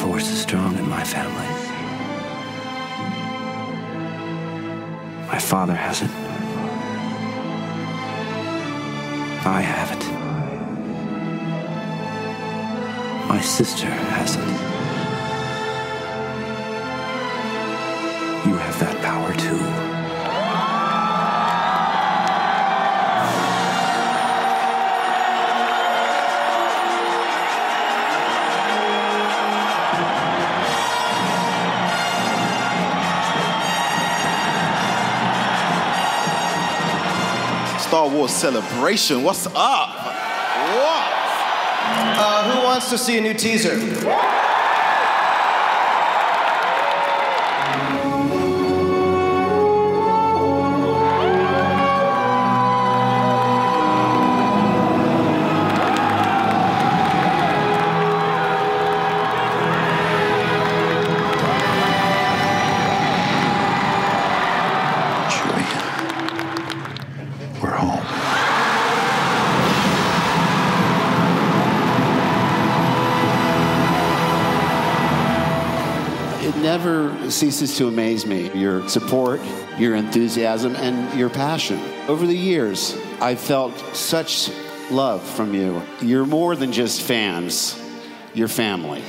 force is strong in my family. My father has it. I have it. My sister has it. You have that power too. Celebration. What's up? What? Uh, who wants to see a new teaser? Never ceases to amaze me your support, your enthusiasm, and your passion. Over the years, I've felt such love from you. You're more than just fans, you're family.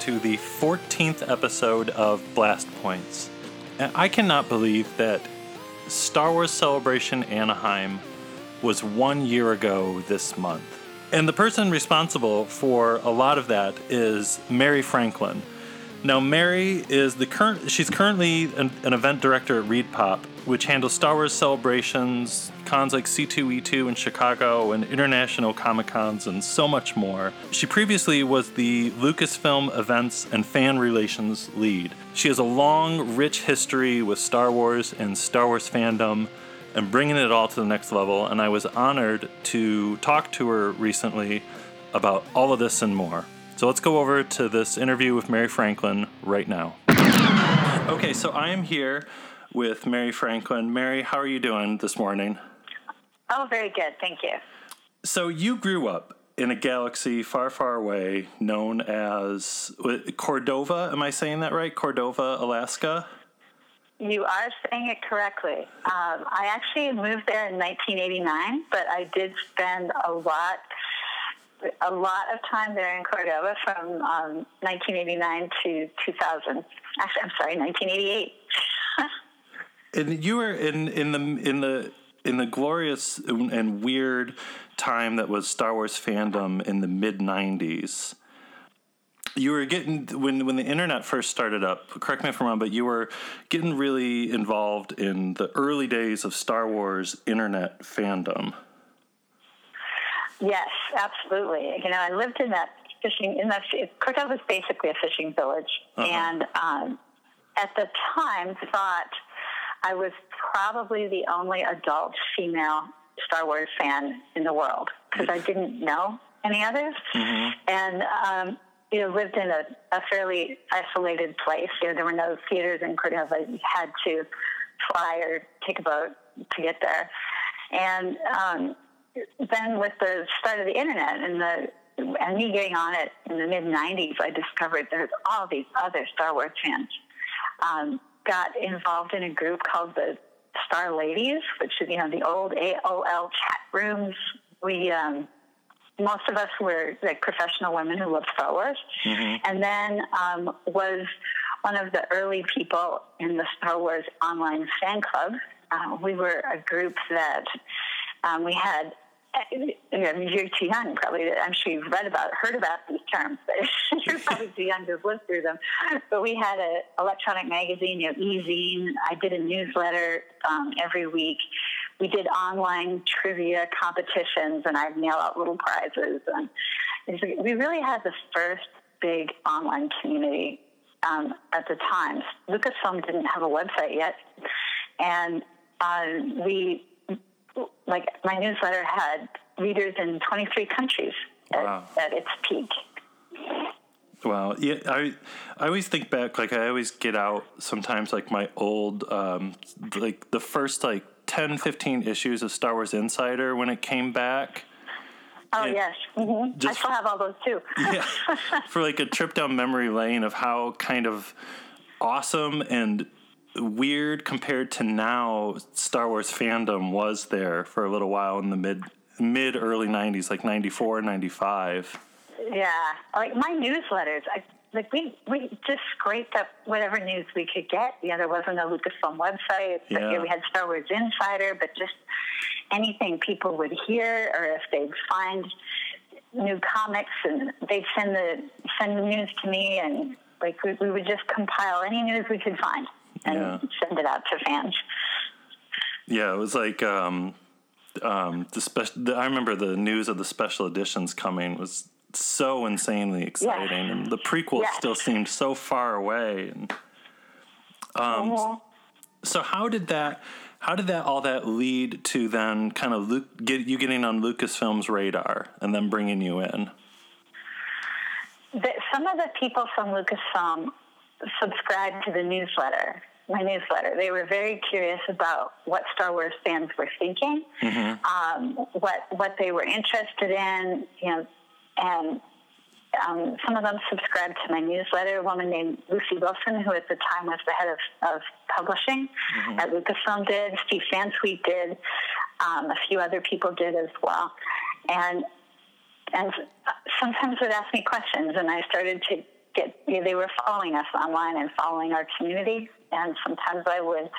To the 14th episode of Blast Points. I cannot believe that Star Wars Celebration Anaheim was one year ago this month. And the person responsible for a lot of that is Mary Franklin. Now, Mary is the current, she's currently an, an event director at Reed Pop, which handles Star Wars celebrations, cons like C2E2 in Chicago, and international Comic Cons, and so much more. She previously was the Lucasfilm events and fan relations lead. She has a long, rich history with Star Wars and Star Wars fandom and bringing it all to the next level. And I was honored to talk to her recently about all of this and more. So let's go over to this interview with Mary Franklin right now. Okay, so I am here with Mary Franklin. Mary, how are you doing this morning? Oh, very good. Thank you. So you grew up in a galaxy far, far away known as Cordova. Am I saying that right? Cordova, Alaska? You are saying it correctly. Um, I actually moved there in 1989, but I did spend a lot, a lot of time there in Cordova from um, 1989 to 2000. Actually, I'm sorry, 1988. And you were in in the in the in the glorious and weird time that was Star Wars fandom in the mid '90s. You were getting when when the internet first started up. Correct me if I'm wrong, but you were getting really involved in the early days of Star Wars internet fandom. Yes, absolutely. You know, I lived in that fishing in that Cordova was basically a fishing village, and um, at the time thought I was probably the only adult female Star Wars fan in the world because I didn't know any others, and um, you know lived in a, a fairly isolated place. You know, there were no theaters in Cordova. You had to fly or take a boat to get there, and um, then with the start of the internet and the and me getting on it in the mid '90s, I discovered there's all these other Star Wars fans. Um, got involved in a group called the Star Ladies, which is you know the old AOL chat rooms. We um, most of us were like professional women who loved Star Wars, and then um, was one of the early people in the Star Wars online fan club. Uh, we were a group that um, we had. I mean, you're too young, probably. I'm sure you've read about, heard about these terms, but you're probably too young to have lived through them. But we had an electronic magazine, you know, e-zine. I did a newsletter um, every week. We did online trivia competitions, and I'd mail out little prizes. And we really had the first big online community um, at the time. Lucasfilm didn't have a website yet, and uh, we like my newsletter had readers in 23 countries Wow. at, at its peak. Wow. Yeah, I I always think back like I always get out sometimes like my old um like the first like 10 15 issues of Star Wars Insider when it came back. Oh Yeah. yes, hmm I still have all those too. Yeah. For like a trip down memory lane of how kind of awesome and weird compared to now Star Wars fandom was there for a little while in the mid mid early 90s like 94 95. Yeah, like my newsletters, I like we we just scraped up whatever news we could get. You know, there wasn't a Lucasfilm website. Yeah. know, we had Star Wars Insider, but just anything people would hear, or if they'd find new comics, and they'd send the send the news to me, and like we, we would just compile any news we could find and Yeah. send it out to fans. Yeah, it was like um, um, the special. The, I remember the news of the special editions coming was so insanely exciting, and the prequel Yes. still seemed so far away. And um, Mhm. so, how did that? How did that all that lead to then kind of Luke, get you getting on Lucasfilm's radar and then bringing you in? the, some of the people from Lucasfilm subscribed to the newsletter, my newsletter. They were very curious about what Star Wars fans were thinking, um, what what they were interested in, you know, and um, some of them subscribed to my newsletter. A woman named Lucy Wilson, who at the time was the head of, of publishing at Lucasfilm, did. Steve Sansweet did. Um, a few other people did as well, and and sometimes would ask me questions, and I started to get. You know, they were following us online and following our community, and sometimes I would,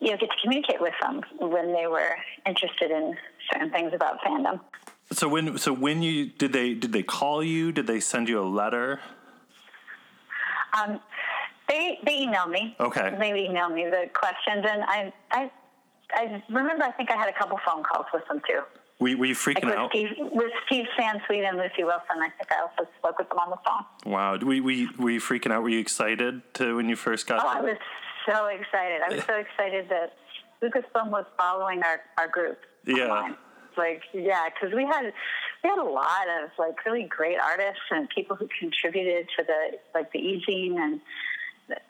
you know, get to communicate with them when they were interested in certain things about fandom. So when so when you did they did they call you? Did they send you a letter? Um, they they emailed me. Okay. They emailed me the questions, and I I I remember. I think I had a couple phone calls with them too. Were, were you Like freaking with out? Steve, with Steve Sansweet and Lucy Wilson. I think I also spoke with them on the phone. Wow. Were, were, you, were you freaking out? Were you excited to when you first got? Oh, I was so excited. I was so excited that Lucasfilm was following our, our group. Yeah. online. Like, yeah, because we had we had a lot of like really great artists and people who contributed to the like the e-zine, and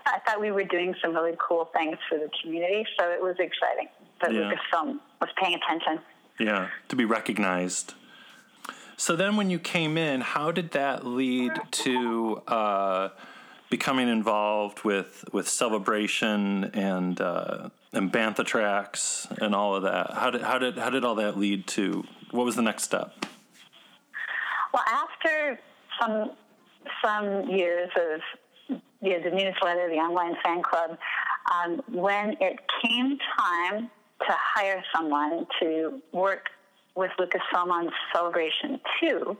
I thought we were doing some really cool things for the community. So it was exciting that Yeah. Lucasfilm was paying attention. Yeah, to be recognized. So then, when you came in, how did that lead to uh, becoming involved with with celebration and uh, and bantha tracks and all of that? How did how did how did all that lead to? What was the next step? Well, after some some years of you know, the newsletter, the online fan club, um, when it came time to hire someone to work with Lucasfilm on Celebration Two,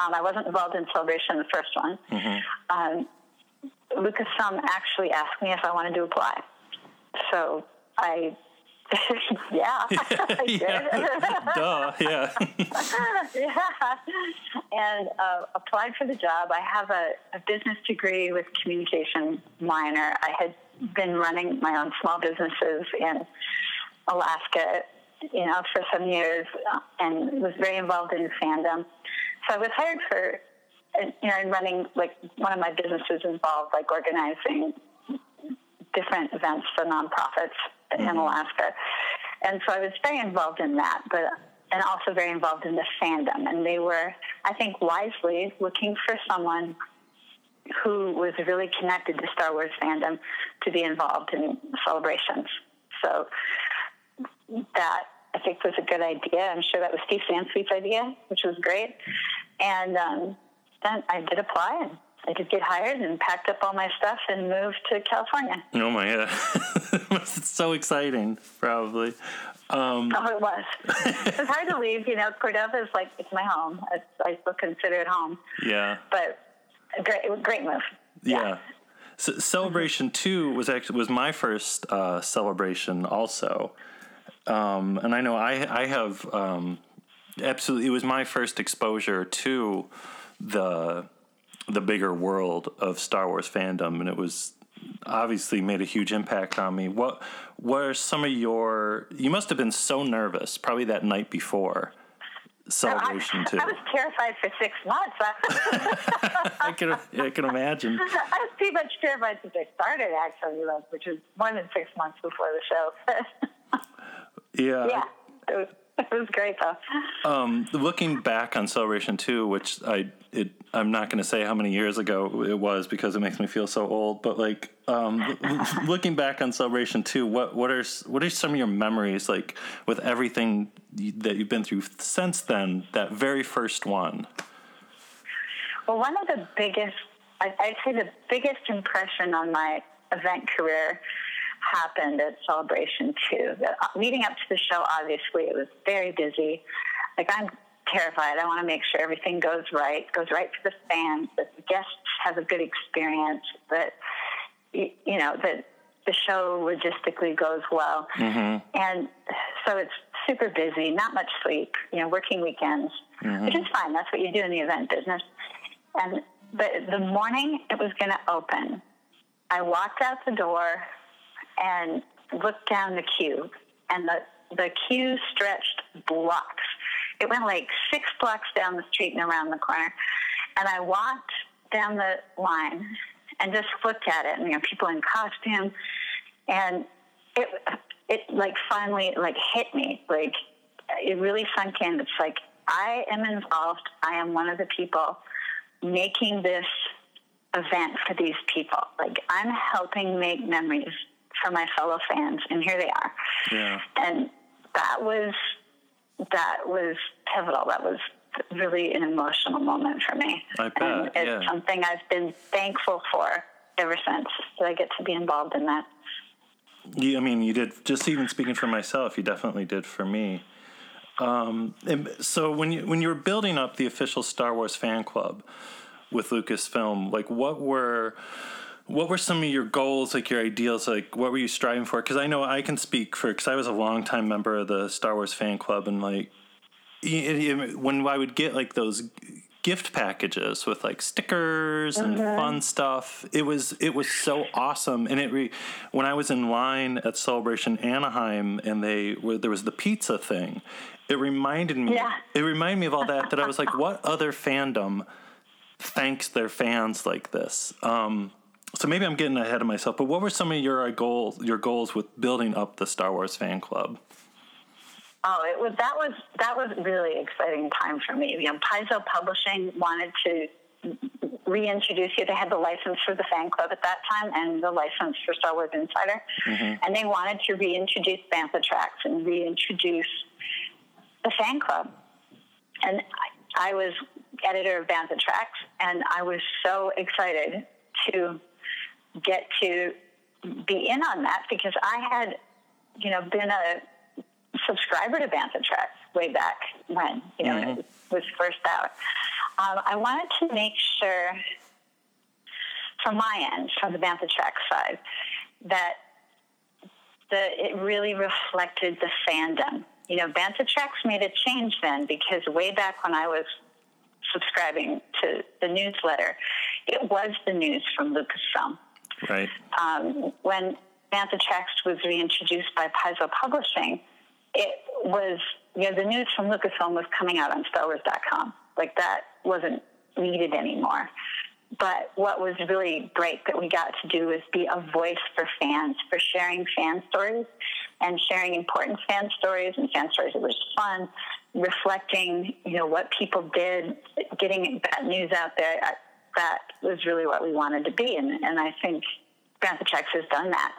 um, I wasn't involved in Celebration, the first one. Um, Lucasfilm actually asked me if I wanted to apply. So I, yeah, I did. Duh, yeah. yeah, and uh, applied for the job. I have a, a business degree with communication minor. I had been running my own small businesses in Alaska, you know, for some years, uh, and was very involved in fandom. So I was hired for, you know, in running like one of my businesses involved like organizing different events for nonprofits in Alaska. And so I was very involved in that, but and also very involved in the fandom. And they were, I think, wisely looking for someone who was really connected to Star Wars fandom to be involved in celebrations. So that I think was a good idea. I'm sure that was Steve Sansweet's idea, which was great. And um, then I did apply, and I just get hired and packed up all my stuff and moved to California. Oh my god, it's so exciting. Probably. Um, oh, it was. it was hard to leave. You know, Cordova is like it's my home. It's, I still consider it home. Yeah. But great, great move. Yeah. yeah. So celebration two was actually was my first uh, celebration also, um, and I know I I have um, absolutely it was my first exposure to the the bigger world of Star Wars fandom, and it was obviously made a huge impact on me. What what are some of your? You must have been so nervous, probably that night before celebration I, too. I was terrified for six months. I can I can imagine. I was pretty much terrified since I started actually, which was more than six months before the show. yeah. Yeah. It was, it was great though. Um, looking back on Celebration Two, which I it I'm not going to say how many years ago it was because it makes me feel so old. But like um, looking back on Celebration Two, what what are what are some of your memories like with everything that you've been through since then? That very first one. Well, one of the biggest, I'd say the biggest impression on my event career happened at Celebration 2. Leading up to the show, obviously, it was very busy. Like, I'm terrified. I want to make sure everything goes right, goes right for the fans, that the guests have a good experience, that, you know, that the show logistically goes well. Mm-hmm. And so it's super busy, not much sleep, you know, working weekends, mm-hmm. which is fine. That's what you do in the event business. And but the morning it was going to open, I walked out the door and looked down the queue, and the the queue stretched blocks. It went like six blocks down the street and around the corner. And I walked down the line and just looked at it, and you know, people in costume, and it it like finally like hit me, like it really sunk in. It's like I am involved. I am one of the people making this event for these people. Like I'm helping make memories for my fellow fans, and here they are. Yeah. And that was that was pivotal. That was really an emotional moment for me. I bet. And it's yeah. something I've been thankful for ever since that I get to be involved in that. Yeah, I mean, you did. Just even speaking for myself, you definitely did for me. Um, so when you when you were building up the official Star Wars fan club with Lucasfilm, like what were what were some of your goals, like your ideals, like what were you striving for? Because I know I can speak for because I was a long time member of the Star Wars fan club, and like when I would get like those gift packages with like stickers and mm-hmm. fun stuff. It was it was so awesome, and it re, when I was in line at Celebration Anaheim, and they were there was the pizza thing. It reminded me. Yeah. It reminded me of all that. That I was like, what other fandom thanks their fans like this? Um, so maybe I'm getting ahead of myself. But what were some of your goals? Your goals with building up the Star Wars fan club? Oh, it was that was that was really exciting time for me. You know, Paizo Publishing wanted to reintroduce you. They had the license for the fan club at that time and the license for Star Wars Insider, mm-hmm. and they wanted to reintroduce Bantha Tracks and reintroduce the fan club. And I, I was editor of Bantha Tracks, and I was so excited to get to be in on that because I had, you know, been a subscriber to Bantha Tracks way back when, you know, mm-hmm. it was first out. Um, I wanted to make sure, from my end, from the Bantha Tracks side, that the, it really reflected the fandom. You know, Bantha Tracks made a change then because way back when I was subscribing to the newsletter, it was the news from Lucasfilm. Right. Um, when Bantha Tracks was reintroduced by Paizo Publishing, it was, you know, the news from Lucasfilm was coming out on StarWars.com. Like that wasn't needed anymore. But what was really great that we got to do was be a voice for fans, for sharing fan stories and sharing important fan stories and fan stories that was fun, reflecting, you know, what people did, getting that news out there. That was really what we wanted to be. And, and I think Bantha Tracks has done that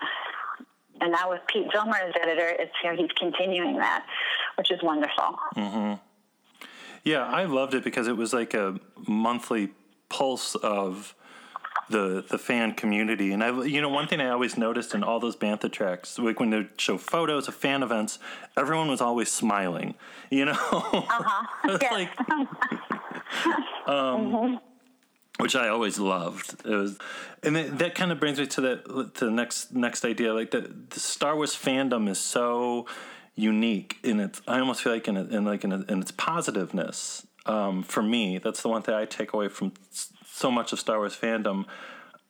and now with Pete Zomer as editor, it's you know he's continuing that, which is wonderful. Mm-hmm. Yeah, I loved it because it was like a monthly pulse of the the fan community. And I, you know, one thing I always noticed in all those bantha tracks, like when they show photos of fan events, everyone was always smiling. You know, Uh-huh. it's like, um, which I always loved. It was, and that, kind of brings me to the to the next next idea. Like the the Star Wars fandom is so unique in its. I almost feel like in, it, in like in, in its positiveness. Um, for me, that's the one thing I take away from so much of Star Wars fandom.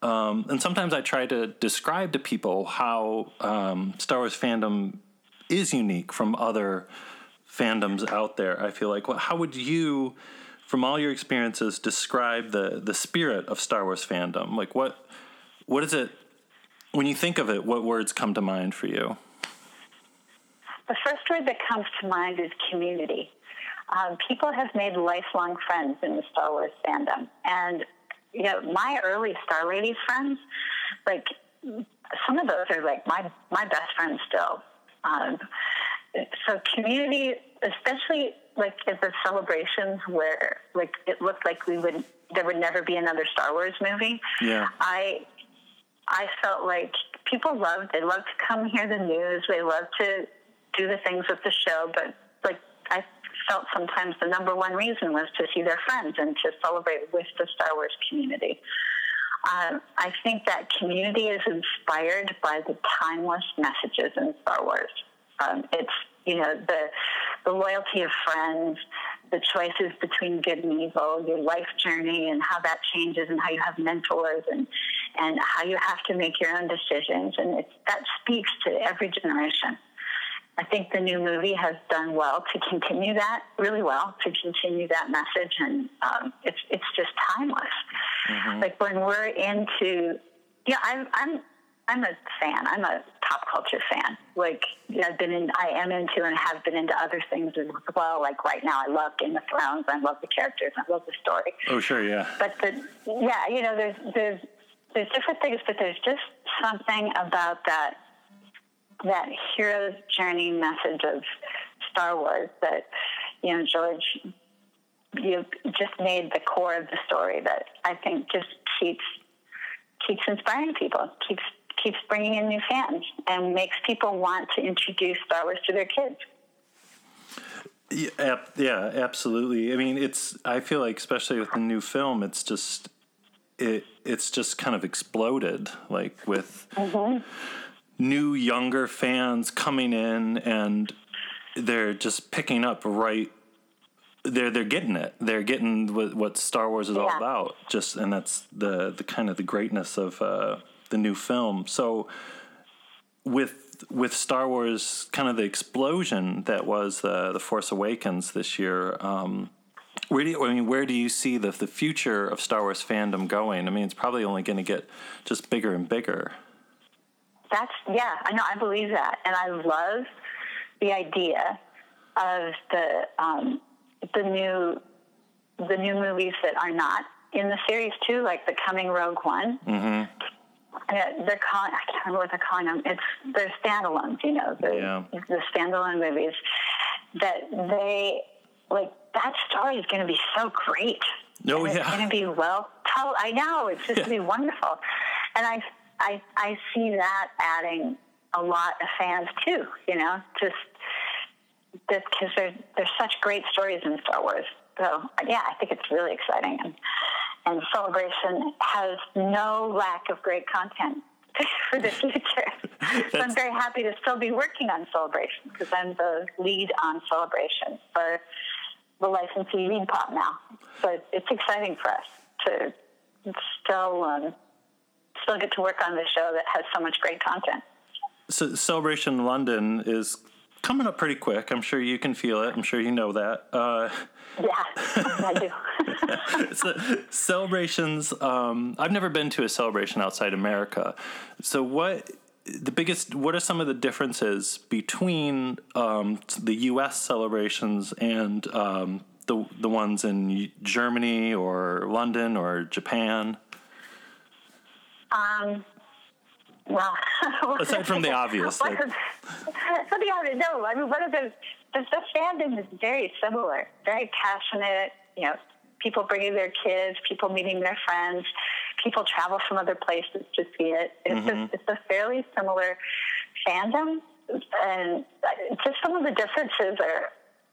Um, and sometimes I try to describe to people how um, Star Wars fandom is unique from other fandoms out there. I feel like, well, how would you, from all your experiences, describe the the spirit of Star Wars fandom? Like, what what is it when you think of it? What words come to mind for you? The first word that comes to mind is community. Um, people have made lifelong friends in the Star Wars fandom, and you know, my early Star Lady friends, like some of those are like my my best friends still. Um, so community, especially like at the celebrations where like it looked like we would there would never be another Star Wars movie. Yeah. I I felt like people loved they loved to come hear the news. They loved to do the things with the show, but like I felt sometimes the number one reason was to see their friends and to celebrate with the Star Wars community. Um, I think that community is inspired by the timeless messages in Star Wars. Um, it's you know the the loyalty of friends, the choices between good and evil, your life journey, and how that changes, and how you have mentors, and and how you have to make your own decisions, and it's, that speaks to every generation. I think the new movie has done well to continue that, really well to continue that message, and um, it's it's just timeless. Like when we're into, yeah, I'm I'm I'm a fan. I'm a pop culture fan. Like you know, I've been in, I am into, and have been into other things as well. Like right now, I love Game of Thrones. I love the characters. I love the story. Oh, sure, yeah. But the yeah, you know, there's there's there's different things, but there's just something about that that hero's journey message of Star Wars that you know George you just made the core of the story that I think just keeps keeps inspiring people, keeps keeps bringing in new fans, and makes people want to introduce Star Wars to their kids. Yeah, yeah, absolutely. I mean, it's. I feel like, especially with the new film, it's just it. It's just kind of exploded, like with new younger fans coming in, and they're just picking up right. They're they're getting it. They're getting what, what Star Wars is all about. Just and that's the the kind of the greatness of uh, the new film. So with with Star Wars, kind of the explosion that was uh, the Force Awakens this year. Um, where do you, I mean, where do you see the the future of Star Wars fandom going? I mean, it's probably only going to get just bigger and bigger. That's yeah, I know. I believe that, and I love the idea of the um, the new the new movies that are not in the series too, like the coming Rogue One. Mm-hmm. Uh, they're calling. I can't remember what they're calling them. It's they're standalones, you know, the Yeah. the standalone movies that they like. That story is going to be so great. Oh, And yeah. it's going to be well told. I know it's just going to be wonderful, and I I I see that adding a lot of fans too. You know, just because there's there's such great stories in Star Wars. So yeah, I think it's really exciting, and and Celebration has no lack of great content for the future. so I'm very happy to still be working on Celebration because I'm the lead on Celebration for the licensee Reed Pop now. So it's, exciting for us to still um, still get to work on this show that has so much great content. So Celebration London is coming up pretty quick. I'm sure you can feel it. I'm sure you know that. Uh, Yeah, I do. so celebrations. Um, I've never been to a celebration outside America. So what? The biggest. What are some of the differences between um, the U.S. celebrations and um, the the ones in Germany or London or Japan? Um, well, Aside from the obvious, like- the obvious, no. I mean, one of the, the the fandom is very similar, very passionate. You know, people bringing their kids, people meeting their friends, people travel from other places to see it. It's, a, mm-hmm. it's a fairly similar fandom, and just some of the differences are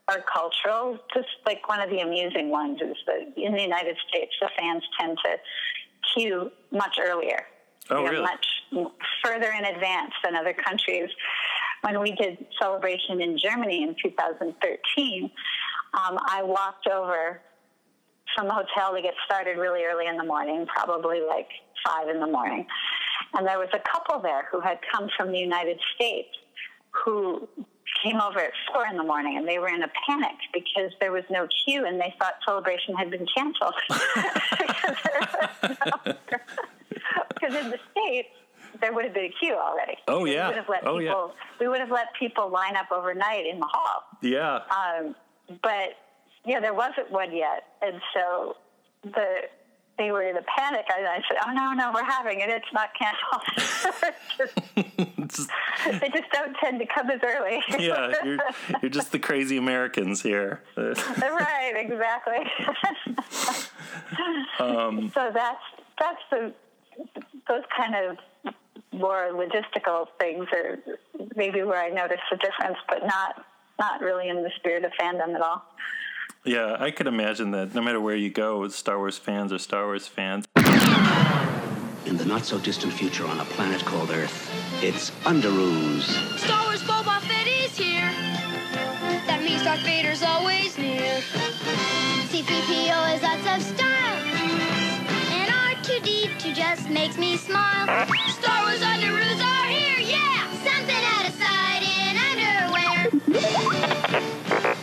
are cultural. Just like one of the amusing ones is that in the United States, the fans tend to queue much earlier. Oh, you know, really? Much further in advance than other countries. When we did celebration in Germany in 2013, um, I walked over from the hotel to get started really early in the morning, probably like five in the morning. And there was a couple there who had come from the United States who came over at four in the morning and they were in a panic because there was no queue and they thought celebration had been canceled. because, in the States, there would have been a queue already. Oh, We yeah. would have let Oh, yeah. We would have let people line up overnight in the hall. Yeah. Um, but yeah, there wasn't one yet, and so the they were in a panic. And I said, "Oh no, no, we're having it. It's not canceled. Just- they just don't tend to come as early." yeah, you're, you're just the crazy Americans here. right, exactly. Um, so that's that's the those kind of more logistical things are maybe where I notice the difference, but not not really in the spirit of fandom at all. yeah, I could imagine that no matter where you go, Star Wars fans are Star Wars fans. In the not so distant future on a planet called Earth, it's Underoos. Star Wars Boba Fett is here. That means Darth Vader's always near. C3PO is lots of style. And R2D2 just makes me smile. Star Wars Underoos are here, yeah! Something out of sight in underwear.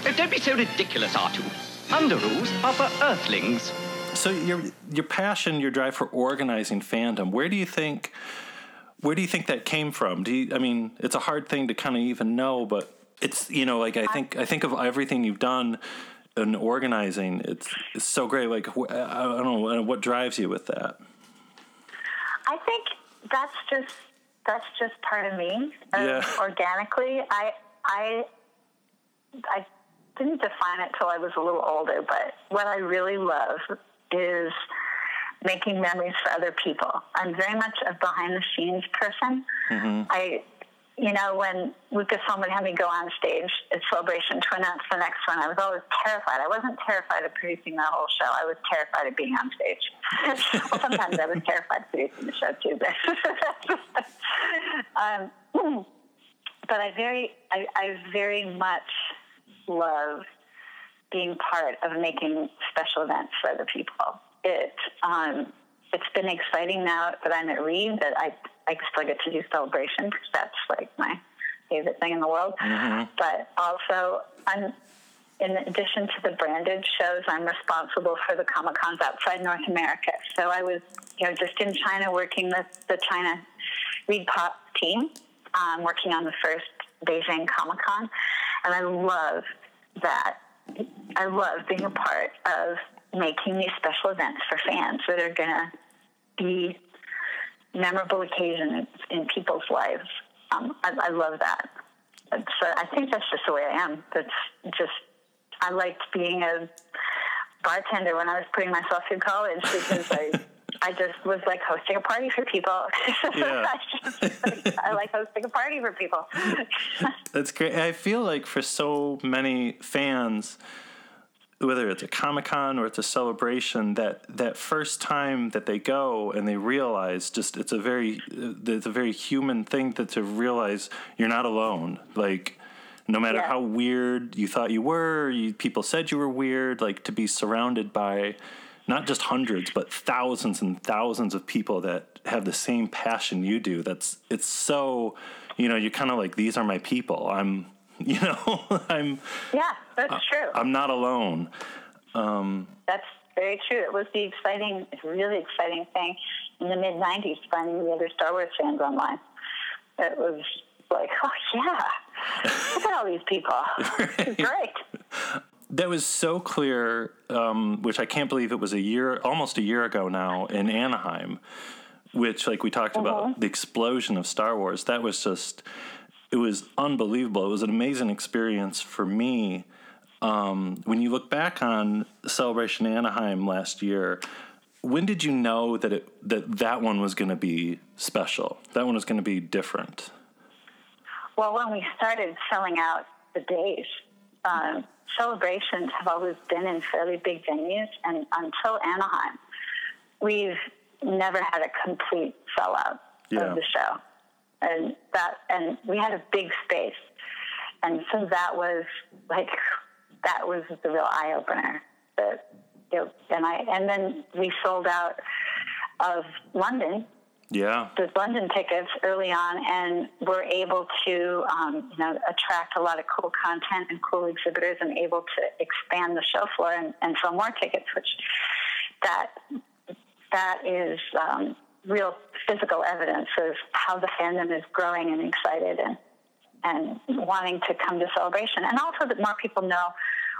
Oh, don't be so ridiculous, R2. Underoos are for Earthlings. So your your passion, your drive for organizing fandom, where do you think where do you think that came from? Do you, I mean, it's a hard thing to kind of even know, but it's you know like I think I think of everything you've done in organizing. It's it's so great. Like wh- I don't know what drives you with that. I think that's just that's just part of me. uh, Yeah. Organically, I I I didn't define it till I was a little older, but what I really love is making memories for other people. I'm very much a behind the scenes person. I you know, when Lucasfilm would have me go on stage at Celebration to announce the next one, I was always terrified. I wasn't terrified of producing the whole show. I was terrified of being on stage. well, sometimes I was terrified of producing the show too. But, um, but I very, I, I very much love being part of making special events for other people. It, um, it's been exciting now that I'm at Reed that I, I still get to do celebration because that's like my favorite thing in the world. But also, I'm in addition to the branded shows, I'm responsible for the Comic Cons outside North America. So I was, you know, just in China working with the China Reed Pop team, um, working on the first Beijing Comic Con, and I love that. I love being a part of making these special events for fans that are going to be memorable occasions in people's lives. Um, I, I love that. So I think that's just the way I am. That's just I liked being a bartender when I was putting myself through college because I I just was like hosting a party for people. Yeah. I, like, I like hosting a party for people. That's great. I feel like for so many fans, whether it's a Comic Con or it's a celebration, that that first time that they go and they realize just it's a very it's a very human thing that to realize you're not alone. Like no matter Yeah. how weird you thought you were, you, people said you were weird. Like to be surrounded by not just hundreds but thousands and thousands of people that have the same passion you do. That's it's so you know you're kind of like these are my people. I'm you know I'm yeah, that's true. I'm not alone. Um, That's very true. It was the exciting, really exciting thing in the mid '90s finding the other Star Wars fans online. It was like, oh yeah, look at all these people. Is great. that was so clear, um, which I can't believe it was a year, almost a year ago now in Anaheim, which, like we talked about, the explosion of Star Wars. That was just, it was unbelievable. It was an amazing experience for me. Um, when you look back on Celebration Anaheim last year, when did you know that it that that one was going to be special? That one was going to be different. Well, when we started selling out the days, um, celebrations have always been in fairly big venues, and until Anaheim, we've never had a complete sellout Yeah. of the show, and that and we had a big space, and so that was like that was the real eye opener. That you know, and I and then we sold out of London Yeah. the London tickets early on and were able to, um, you know, attract a lot of cool content and cool exhibitors and able to expand the show floor and, and sell more tickets, which that that is um, real physical evidence of how the fandom is growing and excited and and wanting to come to celebration, and also that more people know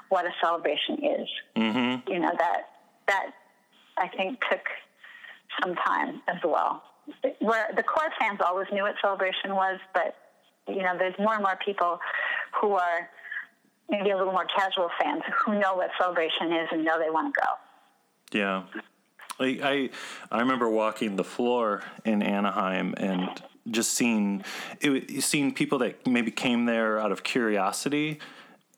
what a celebration is Mm-hmm. you know that that I think took some time as well. Where the core fans always knew what celebration was, but you know, there's more and more people who are maybe a little more casual fans who know what celebration is and know they want to go. Yeah. I, I I remember walking the floor in Anaheim and just seeing it, seeing people that maybe came there out of curiosity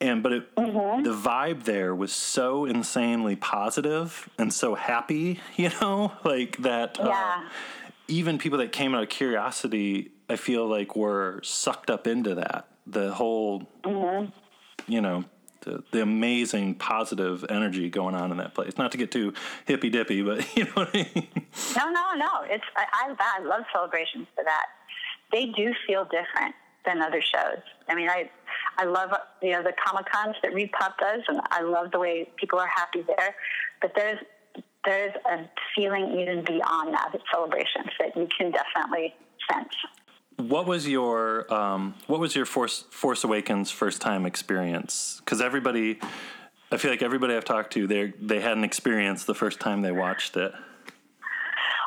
and but it, the vibe there was so insanely positive and so happy you know? Like that uh, Yeah. even people that came out of curiosity i feel like were sucked up into that the whole you know the, the amazing positive energy going on in that place not to get too hippy dippy but you know what i mean No, no, no. It's I, I, I love celebrations for that. They do feel different than other shows. I mean, I I love you know the comic cons that Reed Pop does, and I love the way people are happy there. But there's there's a feeling even beyond that at celebrations that you can definitely sense. What was your um, What was your Force Force Awakens first time experience? Because everybody, I feel like everybody I've talked to, they they had an experience the first time they watched it.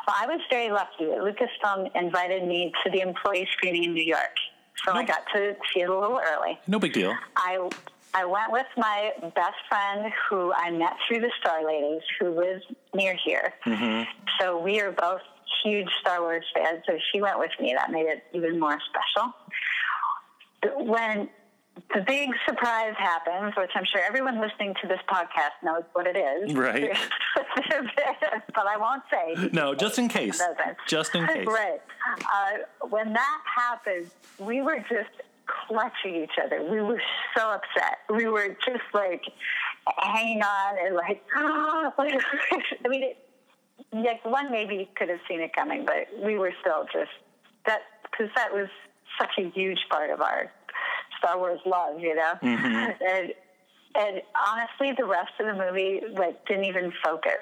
Well, I was very lucky. Lucasfilm invited me to the employee screening in New York, so I got to see it a little early. No big deal. I I went with my best friend who I met through the Star Ladies, who lives near here. Mm-hmm. So we are both huge Star Wars fan, So she went with me. That made it even more special. When the big surprise happens, which I'm sure everyone listening to this podcast knows what it is, Right. but I won't say. No, just in case. Just in case. Right. Uh, when that happened, we were just clutching each other. We were so upset. We were just like hanging on and like, like I mean, it, like one maybe could have seen it coming, but we were still just that because that was such a huge part of our Star Wars love, you know. Mhm. And and honestly, the rest of the movie like didn't even focus.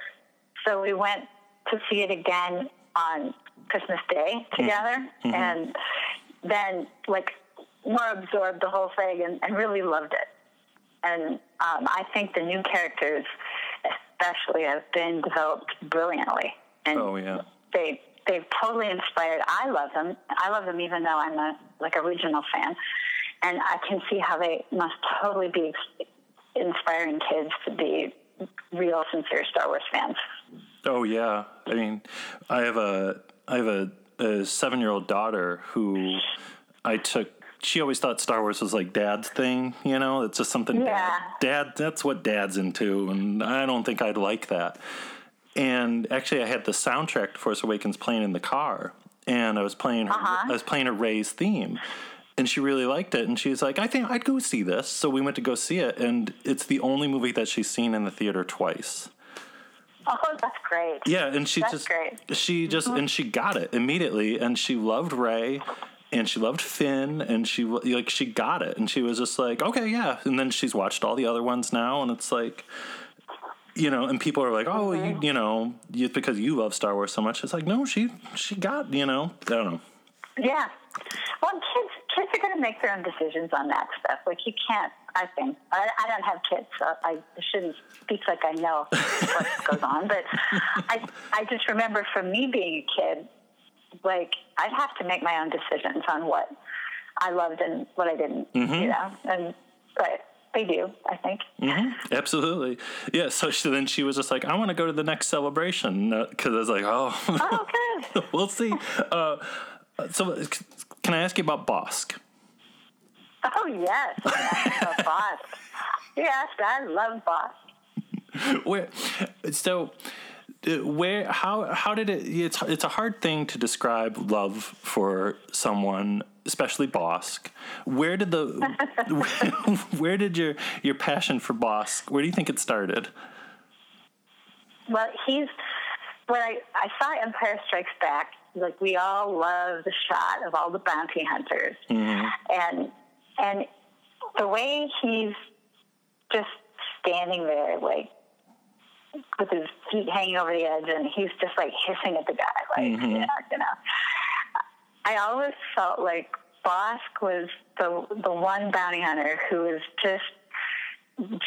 So we went to see it again on Christmas Day together, Mhm. and then like more absorbed the whole thing and, and really loved it. And um, I think the new characters, especially, have been developed brilliantly. And Oh yeah. they they've totally inspired. I love them. I love them even though I'm a like original fan, and I can see how they must totally be inspiring kids to be real, sincere Star Wars fans. Oh yeah. I mean, I have a I have a, a seven year old daughter who I took. She always thought Star Wars was like dad's thing. You know, it's just something Yeah. dad. Dad, that's what dad's into, and I don't think I'd like that. And actually, I had the soundtrack to Force Awakens playing in the car, and I was playing her, Uh-huh. I was playing a Rey's theme, and she really liked it. And she was like, "I think I'd go see this." So we went to go see it, and it's the only movie that she's seen in the theater twice. Oh, that's great. Yeah, and she That's just great. she just Mhm. and she got it immediately, and she loved Ray, and she loved Finn, and she like she got it, and she was just like, okay, yeah. And then she's watched all the other ones now, and it's like, you know, and people are like, oh, Mm-hmm. you, you know, it's because you love Star Wars so much. It's like, no, she she got, you know, I don't know. Yeah. Well, kids kids are going to make their own decisions on that stuff. Like you can't. I think I, I don't have kids, so I shouldn't speak like I know what goes on. But I I just remember from me being a kid, like I'd have to make my own decisions on what I loved and what I didn't. Mhm. You know, and but they do. I think. hmm Absolutely. Yeah. So she, then she was just like, I want to go to the next celebration because I was like, oh, Oh, good. we'll see. Uh, so c- can I ask you about Bossk? Oh yes, yes, boss. Yes, I love Bossk. Where, so, uh, Uh, where, how, how did it? It's it's a hard thing to describe love for someone, especially Bossk. Where did the, where did your your passion for Bossk? Where do you think it started? Well, he's when I I saw Empire Strikes Back. Like we all love the shot of all the bounty hunters, mm-hmm. and and the way he's just standing there, like with his feet hanging over the edge, and he's just like hissing at the guy, like Mhm. yeah, you know. I always felt like Bossk was the the one bounty hunter who was just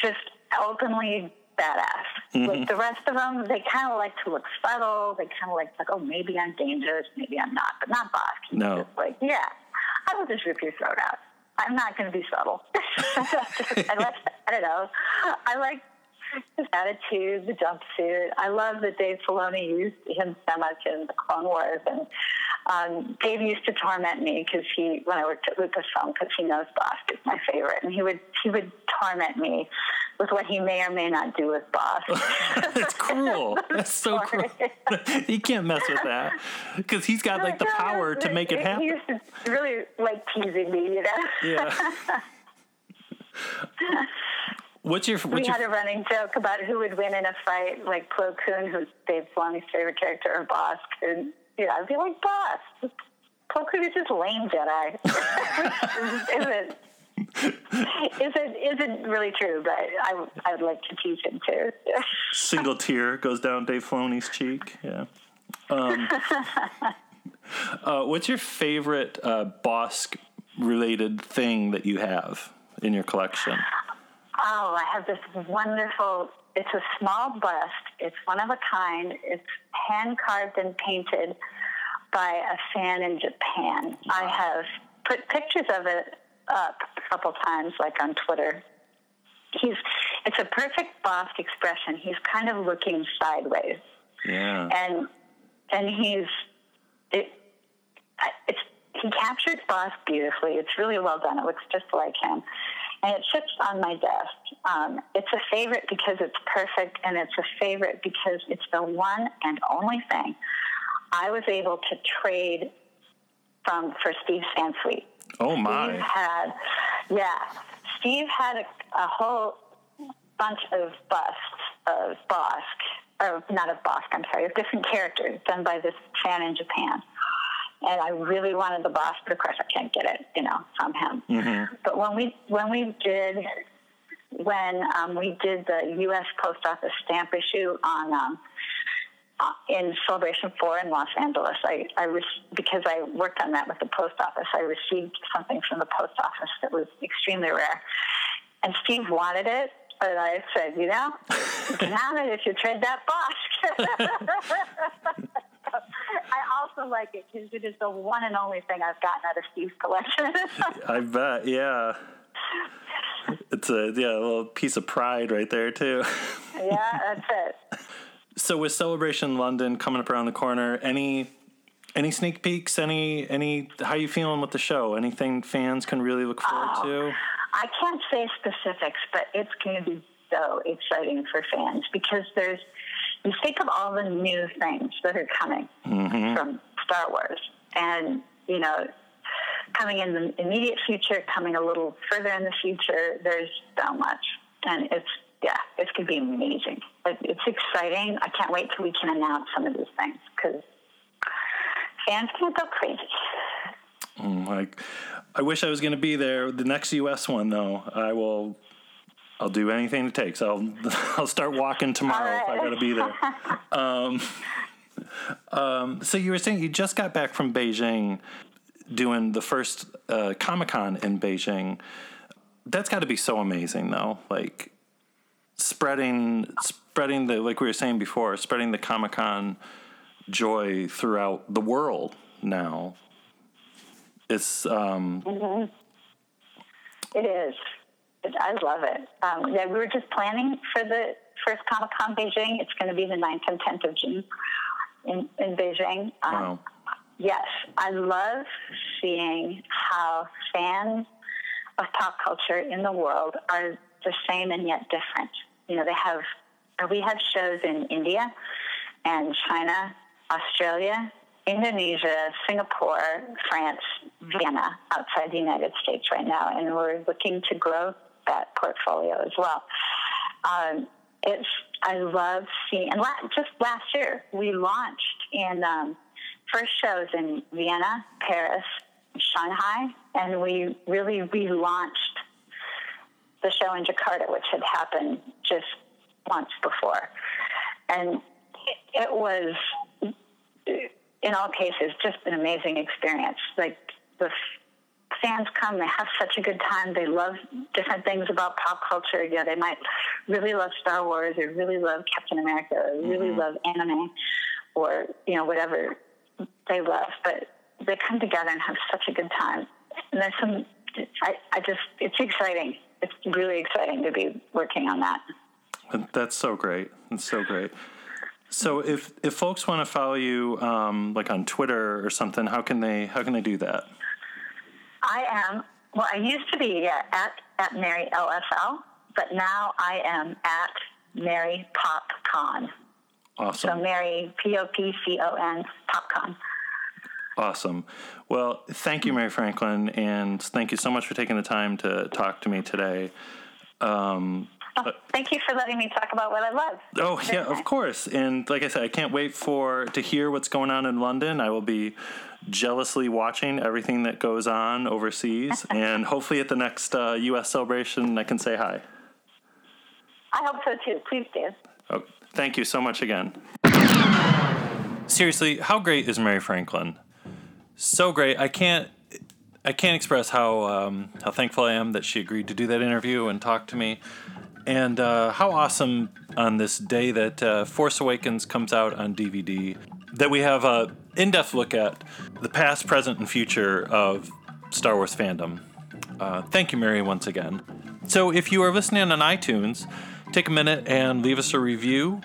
just openly badass. Like Mhm. the rest of them, they kind of like to look subtle. They kind of like like, oh, maybe I'm dangerous, maybe I'm not, but not Bossk. He's No. just like, yeah, I will just rip your throat out. I'm not going to be subtle. I like, I don't know. I like his attitude, the jumpsuit. I love that Dave Filoni used him so much in the Clone Wars, and um, Dave used to torment me because he, when I worked at Lucasfilm, because he knows Bossk is my favorite, and he would he would torment me with what he may or may not do with Bossk. That's cruel. That's so cruel. you can't mess with that because he's got like the power to make it He happen. used to really like teasing me, you know. Yeah. What's your we your had a running joke about who would win in a fight, like Plo Koon, who's Dave Filoni's favorite character, or Bossk. And, you know, I'd be like, Bossk, Plo Koon is just lame Jedi. isn't, isn't, isn't really true, but I, I would like to tease him too. single tear goes down Dave Filoni's cheek? Yeah. Um, uh, what's your favorite uh, Bossk related thing that you have in your collection? Oh, I have this wonderful. It's a small bust. It's one of a kind. It's hand carved and painted by a fan in Japan. I have put pictures of it up a couple times, like on Twitter. He's. It's a perfect Bossk expression. He's kind of looking sideways, Yeah. and and he's. It, it's he captured Bossk beautifully. It's really well done. It looks just like him. And it sits on my desk. Um, it's a favorite because it's perfect, and it's a favorite because it's the one and only thing I was able to trade from for Steve Sansweet. Oh my. Steve had, yeah, Steve had a, a whole bunch of busts of Bossk, or not of Bossk, I'm sorry, of different characters done by this fan in Japan. And I really wanted the boss, but of course I can't get it, you know, from him. Mm-hmm. But when we when we did when um, we did the U.S. Post Office stamp issue on um, uh, in Celebration Four in Los Angeles, I, I re- because I worked on that with the post office, I received something from the post office that was extremely rare, and Steve wanted it. But I said, you know, you can have it if you trade that box. I also like it because it is the one and only thing I've gotten out of Steve's collection. I bet. Yeah. It's a yeah a little piece of pride right there too. yeah, that's it. So with Celebration London coming up around the corner, any any sneak peeks? Any any how you feeling with the show? Anything fans can really look forward Oh. to? I can't say specifics, but it's going to be so exciting for fans because there's you think of all the new things that are coming Mm-hmm. from Star Wars, and you know, coming in the immediate future, coming a little further in the future. There's so much, and it's yeah, it's going to be amazing. It, it's exciting. I can't wait till we can announce some of these things because fans can't go crazy. Mm, like, I wish I was going to be there. The next U.S. one, though, I will. I'll do anything it takes. I'll I'll start walking tomorrow if I got to be there. Um, um, so you were saying you just got back from Beijing, doing the first uh, Comic Con in Beijing. That's got to be so amazing, though. Like spreading spreading the like we were saying before, spreading the Comic Con joy throughout the world now. It's um, hmm It is. I love it. Um, yeah, we were just planning for the first Comic Con Beijing. It's going to be the 9th and 10th of June in, in Beijing. Um, Wow. Yes, I love seeing how fans of pop culture in the world are the same and yet different. You know, they have, we have shows in India and China, Australia, Indonesia, Singapore, France, Vienna, outside the United States right now, and we're looking to grow that portfolio as well. Um, it's I love seeing, and la- just last year we launched in um, first shows in Vienna, Paris, Shanghai, and we really relaunched the show in Jakarta, which had happened just once before, and it, was in all cases just an amazing experience. Like the fans come, they have such a good time. They love different things about pop culture. Yeah, they might really love Star Wars, or really love Captain America, or really love anime, or you know whatever they love. But they come together and have such a good time. And there's some. I, I just it's exciting. It's really exciting to be working on that. That's so great. That's so great. So if if folks want to follow you, um, like on Twitter or something, how can they how can they do that? I am. Well, I used to be at at Mary LFL, but now I am at Mary PopCon. Awesome. So Mary P O P C O N PopCon. Awesome. Well, thank you, Mary Franklin, and thank you so much for taking the time to talk to me today. Um, Oh, thank you for letting me talk about what I love. oh yeah, of course. And like I said, I can't wait for to hear what's going on in London. I will be jealously watching everything that goes on overseas, and hopefully at the next uh, U.S. celebration, I can say hi. I hope so too. Please do. Oh, thank you so much again. Seriously, how great is Mary Franklin? So great. I can't I can't express how um, how thankful I am that she agreed to do that interview and talk to me, and uh, how awesome on this day that uh, Force Awakens comes out on DVD that we have a in-depth look at the past, present, and future of Star Wars fandom. Uh, thank you, Mary, once again. So, if you are listening on iTunes, take a minute and leave us a review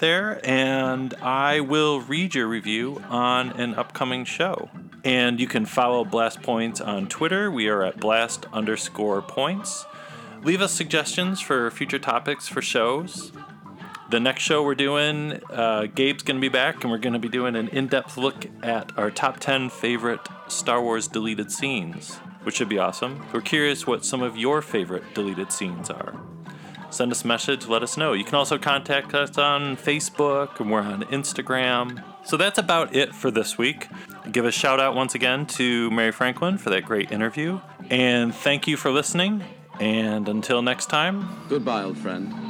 there, and I will read your review on an upcoming show. And you can follow Blast Points on Twitter. We are at blast underscore points. Leave us suggestions for future topics for shows. The next show we're doing, uh, Gabe's going to be back, and we're going to be doing an in depth look at our top 10 favorite Star Wars deleted scenes, which should be awesome. We're curious what some of your favorite deleted scenes are send us a message, let us know. You can also contact us on Facebook and we're on Instagram. So that's about it for this week. Give a shout out once again to Mary Franklin for that great interview. And thank you for listening. And until next time, Goodbye, old friend.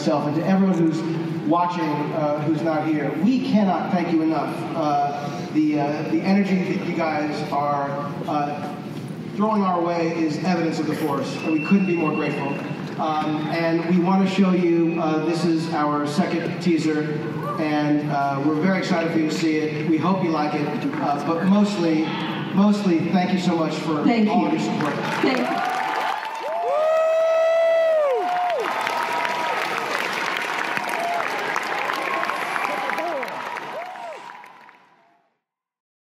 Myself and to everyone who's watching uh, who's not here. We cannot thank you enough. Uh, the, uh, the energy that you guys are uh, throwing our way is evidence of the force, and we couldn't be more grateful. Um, and we want to show you uh, this is our second teaser, and uh, we're very excited for you to see it. We hope you like it, uh, but mostly, mostly, thank you so much for Thank all you. of your support. Thank you.